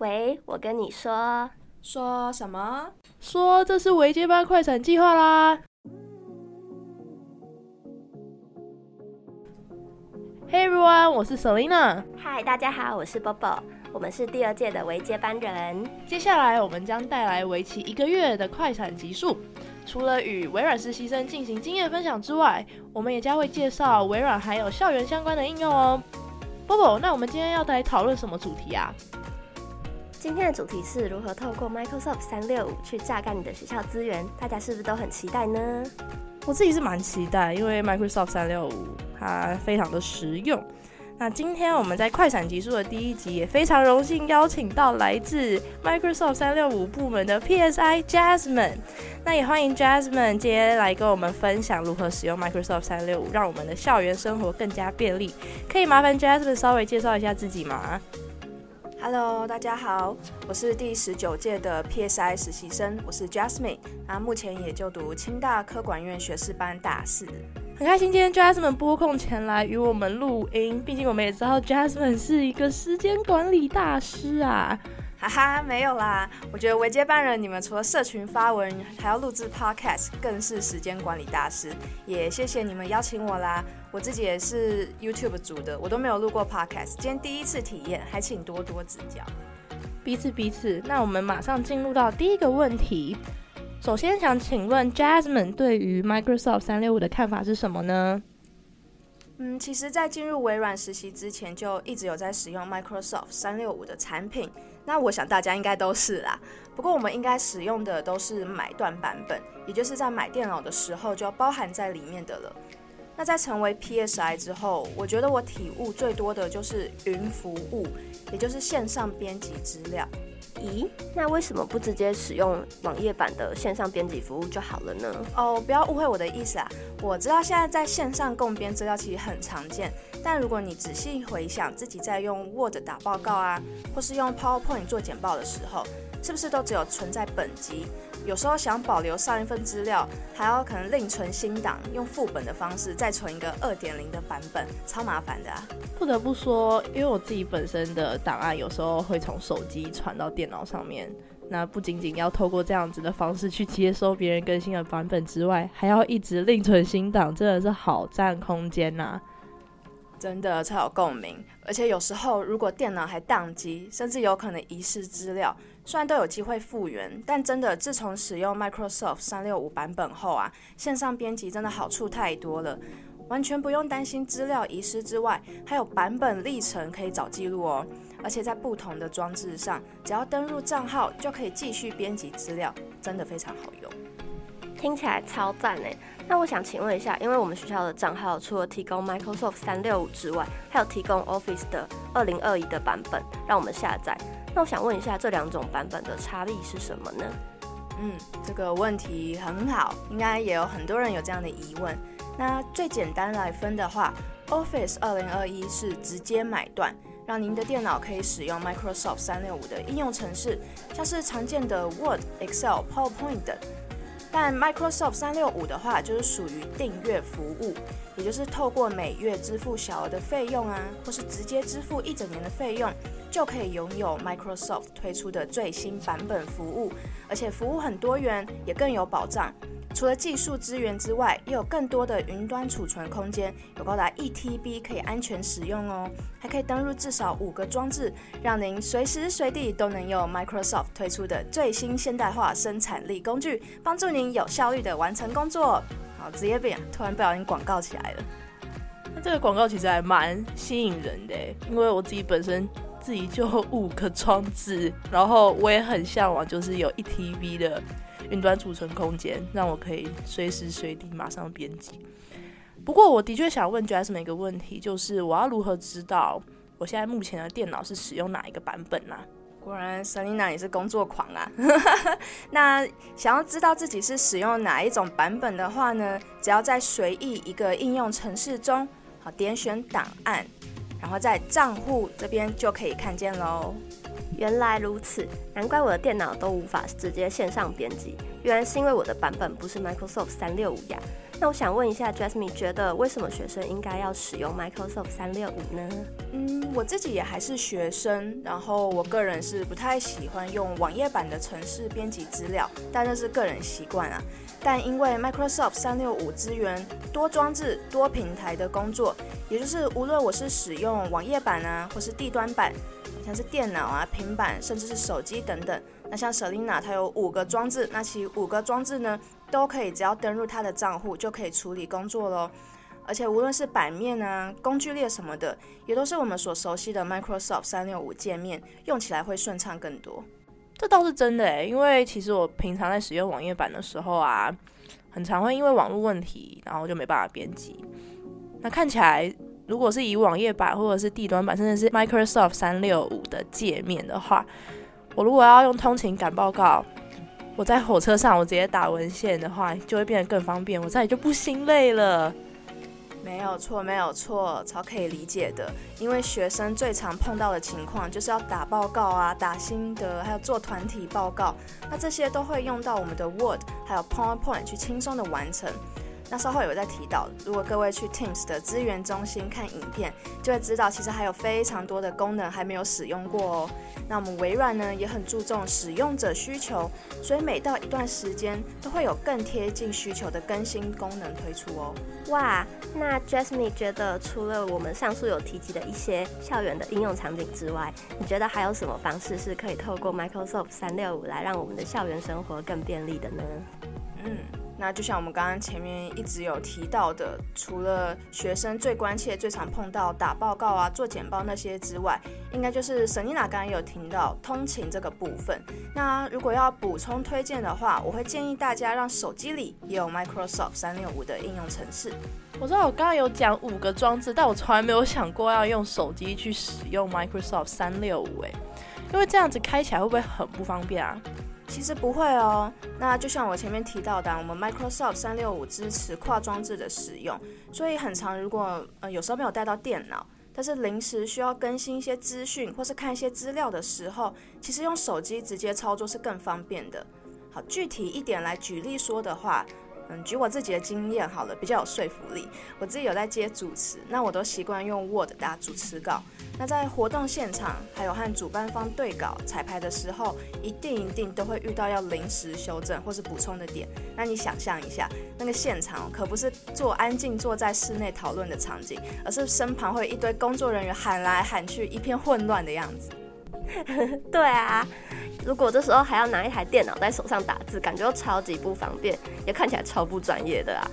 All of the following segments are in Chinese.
喂，我跟你说，说什么？说这是维接班快闪计划啦！Hey everyone，我是 Selina。Hi，大家好，我是 Bobo。我们是第二届的维接班人。接下来我们将带来为期一个月的快闪集数。除了与微软实习生进行经验分享之外，我们也将会介绍微软还有校园相关的应用哦。Bobo，那我们今天要来讨论什么主题啊？今天的主题是如何透过 Microsoft 三六五去榨干你的学校资源，大家是不是都很期待呢？我自己是蛮期待，因为 Microsoft 三六五它非常的实用。那今天我们在快闪集数的第一集也非常荣幸邀请到来自 Microsoft 三六五部门的 PSI Jasmine，那也欢迎 Jasmine 今天来跟我们分享如何使用 Microsoft 三六五，让我们的校园生活更加便利。可以麻烦 Jasmine 稍微介绍一下自己吗？Hello，大家好，我是第十九届的 PSI 实习生，我是 Jasmine，啊，目前也就读清大科管院学士班大四，很开心今天 Jasmine 拨空前来与我们录音，毕竟我们也知道 Jasmine 是一个时间管理大师啊。哈哈，没有啦！我觉得维接班人，你们除了社群发文，还要录制 podcast，更是时间管理大师。也谢谢你们邀请我啦！我自己也是 YouTube 组的，我都没有录过 podcast，今天第一次体验，还请多多指教。彼此彼此，那我们马上进入到第一个问题。首先想请问 Jasmine 对于 Microsoft 三六五的看法是什么呢？嗯，其实，在进入微软实习之前，就一直有在使用 Microsoft 三六五的产品。那我想大家应该都是啦，不过我们应该使用的都是买断版本，也就是在买电脑的时候就包含在里面的了。那在成为 PSI 之后，我觉得我体悟最多的就是云服务，也就是线上编辑资料。咦，那为什么不直接使用网页版的线上编辑服务就好了呢？哦，不要误会我的意思啊！我知道现在在线上共编资料其实很常见，但如果你仔细回想自己在用 Word 打报告啊，或是用 PowerPoint 做简报的时候，是不是都只有存在本机？有时候想保留上一份资料，还要可能另存新档，用副本的方式再存一个二点零的版本，超麻烦的啊！不得不说，因为我自己本身的档案有时候会从手机传到电脑上面，那不仅仅要透过这样子的方式去接收别人更新的版本之外，还要一直另存新档，真的是好占空间呐、啊！真的超有共鸣，而且有时候如果电脑还宕机，甚至有可能遗失资料。虽然都有机会复原，但真的自从使用 Microsoft 三六五版本后啊，线上编辑真的好处太多了，完全不用担心资料遗失之外，还有版本历程可以找记录哦。而且在不同的装置上，只要登入账号就可以继续编辑资料，真的非常好用。听起来超赞诶！那我想请问一下，因为我们学校的账号除了提供 Microsoft 三六五之外，还有提供 Office 的二零二一的版本让我们下载。那我想问一下，这两种版本的差异是什么呢？嗯，这个问题很好，应该也有很多人有这样的疑问。那最简单来分的话，Office 2021是直接买断，让您的电脑可以使用 Microsoft 三六五的应用程式，像是常见的 Word、Excel、PowerPoint 等。但 Microsoft 三六五的话，就是属于订阅服务，也就是透过每月支付小额的费用啊，或是直接支付一整年的费用。就可以拥有 Microsoft 推出的最新版本服务，而且服务很多元，也更有保障。除了技术资源之外，也有更多的云端储存空间，有高达一 TB 可以安全使用哦。还可以登入至少五个装置，让您随时随地都能用 Microsoft 推出的最新现代化生产力工具，帮助您有效率的完成工作。好，职业病突然不小心广告起来了。那这个广告其实还蛮吸引人的，因为我自己本身。自己就五个装置，然后我也很向往，就是有一 TB 的云端储存空间，让我可以随时随地马上编辑。不过，我的确想问 Jasmine 一个问题，就是我要如何知道我现在目前的电脑是使用哪一个版本呢？果然，Selina 也是工作狂啊。那想要知道自己是使用哪一种版本的话呢，只要在随意一个应用程式中，好，点选档案。然后在账户这边就可以看见喽。原来如此，难怪我的电脑都无法直接线上编辑，原来是因为我的版本不是 Microsoft 三六五呀。那我想问一下，Jasmine 觉得为什么学生应该要使用 Microsoft 三六五呢？嗯，我自己也还是学生，然后我个人是不太喜欢用网页版的程式编辑资料，但那是个人习惯啊。但因为 Microsoft 三六五支援多装置、多平台的工作，也就是无论我是使用网页版啊，或是地端版，像是电脑啊、平板，甚至是手机等等。那像 Selina 它有五个装置，那其五个装置呢，都可以只要登入它的账户就可以处理工作咯。而且无论是版面啊、工具列什么的，也都是我们所熟悉的 Microsoft 三六五界面，用起来会顺畅更多。这倒是真的诶，因为其实我平常在使用网页版的时候啊，很常会因为网络问题，然后就没办法编辑。那看起来，如果是以网页版或者是地端版，甚至是 Microsoft 三六五的界面的话，我如果要用通勤赶报告，我在火车上我直接打文献的话，就会变得更方便，我再也就不心累了。没有错，没有错，超可以理解的。因为学生最常碰到的情况就是要打报告啊、打心得，还有做团体报告，那这些都会用到我们的 Word 还有 PowerPoint 去轻松的完成。那稍后有再提到，如果各位去 Teams 的资源中心看影片，就会知道其实还有非常多的功能还没有使用过哦。那我们微软呢也很注重使用者需求，所以每到一段时间都会有更贴近需求的更新功能推出哦。哇，那 Jasmine 觉得除了我们上述有提及的一些校园的应用场景之外，你觉得还有什么方式是可以透过 Microsoft 三六五来让我们的校园生活更便利的呢？嗯。那就像我们刚刚前面一直有提到的，除了学生最关切、最常碰到打报告啊、做简报那些之外，应该就是 Selina 刚刚有听到通勤这个部分。那如果要补充推荐的话，我会建议大家让手机里也有 Microsoft 三六五的应用程式。我知道我刚刚有讲五个装置，但我从来没有想过要用手机去使用 Microsoft 三六五，哎，因为这样子开起来会不会很不方便啊？其实不会哦，那就像我前面提到的，我们 Microsoft 三六五支持跨装置的使用，所以很常如果呃有时候没有带到电脑，但是临时需要更新一些资讯或是看一些资料的时候，其实用手机直接操作是更方便的。好，具体一点来举例说的话。嗯，举我自己的经验好了，比较有说服力。我自己有在接主持，那我都习惯用 Word 打主持稿。那在活动现场，还有和主办方对稿、彩排的时候，一定一定都会遇到要临时修正或是补充的点。那你想象一下，那个现场可不是坐安静坐在室内讨论的场景，而是身旁会有一堆工作人员喊来喊去，一片混乱的样子。对啊。如果这时候还要拿一台电脑在手上打字，感觉超级不方便，也看起来超不专业的啊！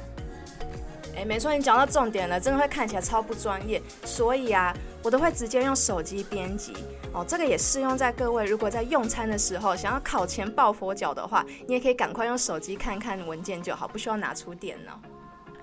哎，没错，你讲到重点了，真的会看起来超不专业。所以啊，我都会直接用手机编辑哦。这个也适用在各位，如果在用餐的时候想要考前抱佛脚的话，你也可以赶快用手机看看文件就好，不需要拿出电脑。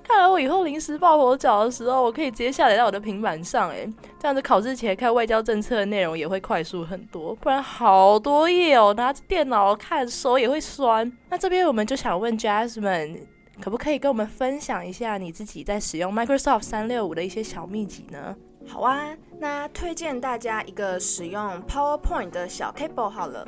看来我以后临时抱佛脚的时候，我可以直接下载到我的平板上，哎，这样子考试前看外交政策的内容也会快速很多。不然好多页哦，拿着电脑看手也会酸。那这边我们就想问 Jasmine，可不可以跟我们分享一下你自己在使用 Microsoft 三六五的一些小秘籍呢？好啊，那推荐大家一个使用 PowerPoint 的小 cable 好了。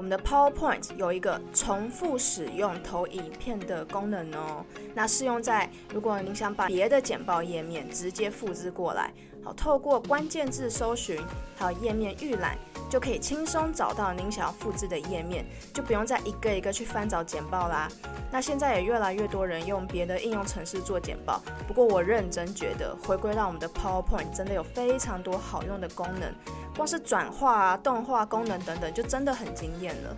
我们的 PowerPoint 有一个重复使用投影片的功能哦，那适用在如果您想把别的简报页面直接复制过来，好，透过关键字搜寻还有页面预览，就可以轻松找到您想要复制的页面，就不用再一个一个去翻找简报啦。那现在也越来越多人用别的应用程式做简报，不过我认真觉得回归到我们的 PowerPoint 真的有非常多好用的功能。光是转化、动画功能等等，就真的很惊艳了。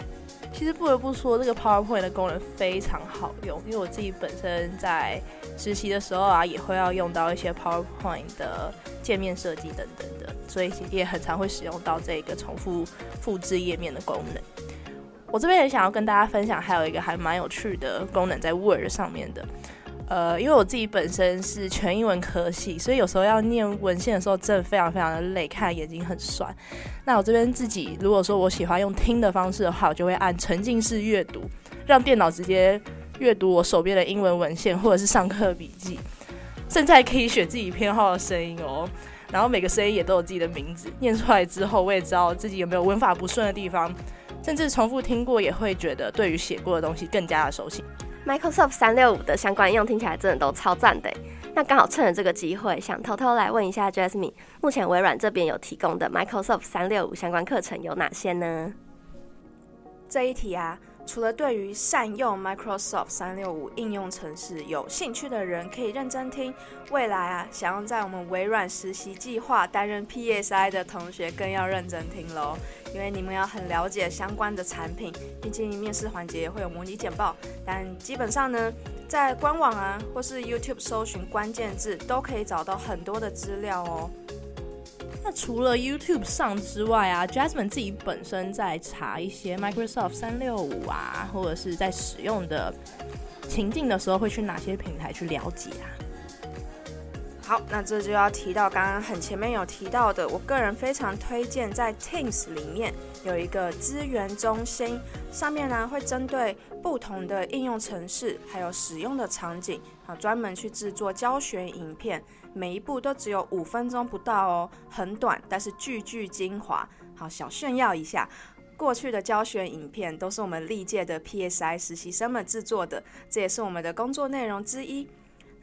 其实不得不说，这个 PowerPoint 的功能非常好用，因为我自己本身在实习的时候啊，也会要用到一些 PowerPoint 的界面设计等等的，所以也很常会使用到这个重复复制页面的功能。我这边也想要跟大家分享，还有一个还蛮有趣的功能在 Word 上面的。呃，因为我自己本身是全英文科系，所以有时候要念文献的时候，真的非常非常的累，看眼睛很酸。那我这边自己，如果说我喜欢用听的方式的话，我就会按沉浸式阅读，让电脑直接阅读我手边的英文文献或者是上课笔记，甚至还可以选自己偏好的声音哦。然后每个声音也都有自己的名字，念出来之后，我也知道自己有没有文法不顺的地方。甚至重复听过也会觉得对于写过的东西更加的熟悉。Microsoft 三六五的相关应用听起来真的都超赞的。那刚好趁着这个机会，想偷偷来问一下 Jasmine，目前微软这边有提供的 Microsoft 三六五相关课程有哪些呢？这一题啊。除了对于善用 Microsoft 三六五应用程式有兴趣的人可以认真听，未来啊想要在我们微软实习计划担任 PSI 的同学更要认真听喽，因为你们要很了解相关的产品，毕竟面试环节也会有模拟简报。但基本上呢，在官网啊或是 YouTube 搜寻关键字都可以找到很多的资料哦。除了 YouTube 上之外啊，Jasmine 自己本身在查一些 Microsoft 三六五啊，或者是在使用的情境的时候，会去哪些平台去了解啊？好，那这就要提到刚刚很前面有提到的，我个人非常推荐在 Teams 里面有一个资源中心，上面呢会针对不同的应用程式还有使用的场景，啊，专门去制作教学影片。每一部都只有五分钟不到哦，很短，但是句句精华。好，想炫耀一下，过去的教学影片都是我们历届的 PSI 实习生们制作的，这也是我们的工作内容之一。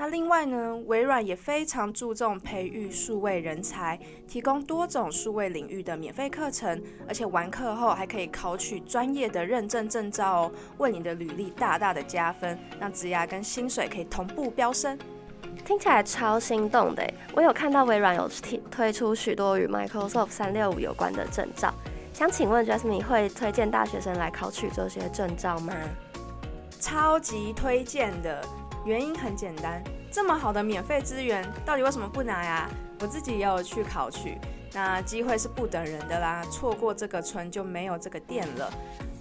那另外呢，微软也非常注重培育数位人才，提供多种数位领域的免费课程，而且完课后还可以考取专业的认证证照哦，为你的履历大大的加分，让职涯跟薪水可以同步飙升。听起来超心动的，我有看到微软有推推出许多与 Microsoft 三六五有关的证照，想请问 Jasmine 会推荐大学生来考取这些证照吗？超级推荐的，原因很简单，这么好的免费资源，到底为什么不拿呀？我自己也有去考取，那机会是不等人的啦，错过这个村就没有这个店了。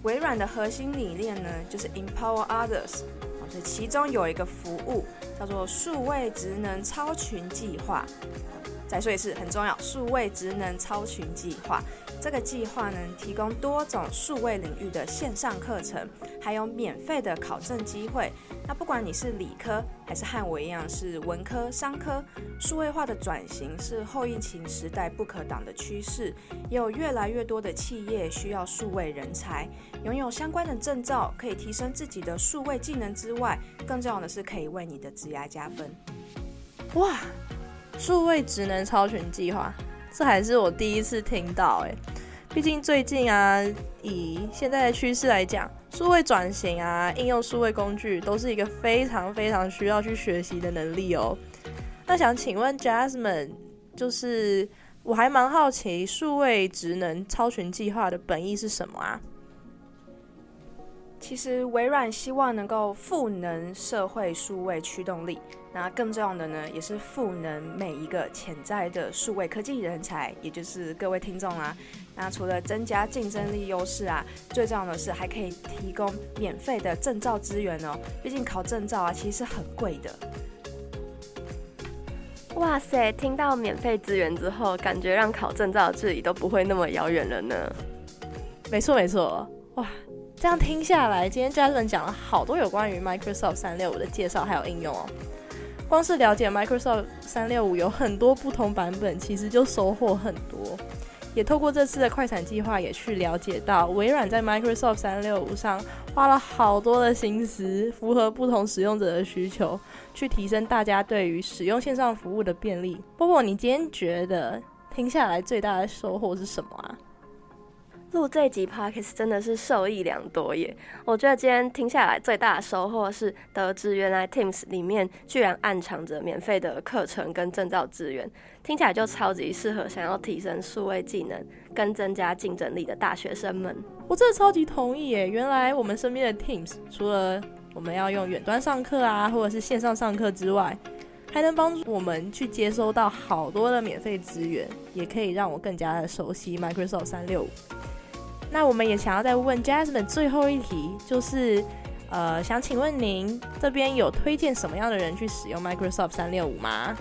微软的核心理念呢，就是 Empower Others。其中有一个服务叫做数位职能超群计划，再说一次，很重要，数位职能超群计划。这个计划呢，提供多种数位领域的线上课程，还有免费的考证机会。那不管你是理科还是和我一样是文科、商科，数位化的转型是后疫情时代不可挡的趋势，也有越来越多的企业需要数位人才。拥有相关的证照，可以提升自己的数位技能之外，更重要的是可以为你的职涯加分。哇，数位职能超群计划。这还是我第一次听到哎，毕竟最近啊，以现在的趋势来讲，数位转型啊，应用数位工具都是一个非常非常需要去学习的能力哦。那想请问 Jasmine，就是我还蛮好奇，数位职能超群计划的本意是什么啊？其实微软希望能够赋能社会数位驱动力，那更重要的呢，也是赋能每一个潜在的数位科技人才，也就是各位听众啊。那除了增加竞争力优势啊，最重要的是还可以提供免费的证照资源哦。毕竟考证照啊，其实很贵的。哇塞，听到免费资源之后，感觉让考证照的距离都不会那么遥远了呢。没错，没错，哇。这样听下来，今天 Jason 讲了好多有关于 Microsoft 三六五的介绍还有应用哦。光是了解 Microsoft 三六五有很多不同版本，其实就收获很多。也透过这次的快闪计划，也去了解到微软在 Microsoft 三六五上花了好多的心思，符合不同使用者的需求，去提升大家对于使用线上服务的便利。波波，你今天觉得听下来最大的收获是什么啊？录这集 Podcast 真的是受益良多耶！我觉得今天听下来最大的收获是得知原来 Teams 里面居然暗藏着免费的课程跟证照资源，听起来就超级适合想要提升数位技能跟增加竞争力的大学生们。我真的超级同意耶！原来我们身边的 Teams 除了我们要用远端上课啊，或者是线上上课之外，还能帮助我们去接收到好多的免费资源，也可以让我更加的熟悉 Microsoft 三六五。那我们也想要再问 Jasmine 最后一题，就是，呃，想请问您这边有推荐什么样的人去使用 Microsoft 三六五吗？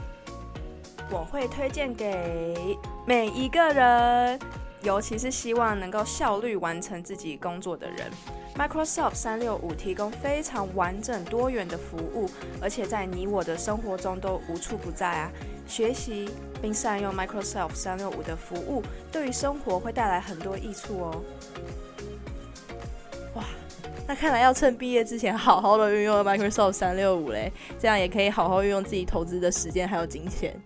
我会推荐给每一个人，尤其是希望能够效率完成自己工作的人。Microsoft 三六五提供非常完整多元的服务，而且在你我的生活中都无处不在啊。学习并善用 Microsoft 三六五的服务，对于生活会带来很多益处哦。哇那看来要趁毕业之前好好的运用 Microsoft 三六五嘞，这样也可以好好运用自己投资的时间还有金钱。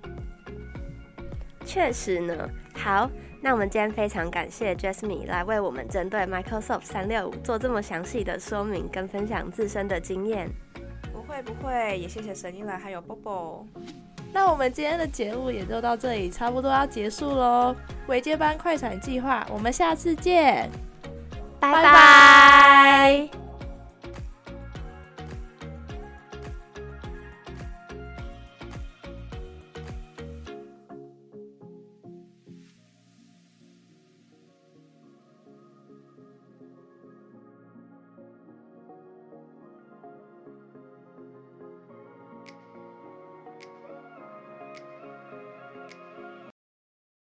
确实呢。好，那我们今天非常感谢 Jasmine 来为我们针对 Microsoft 三六五做这么详细的说明跟分享自身的经验。不会不会，也谢谢沈一兰还有 Bobo。那我们今天的节目也就到这里，差不多要结束喽。维接班快闪计划，我们下次见，拜拜。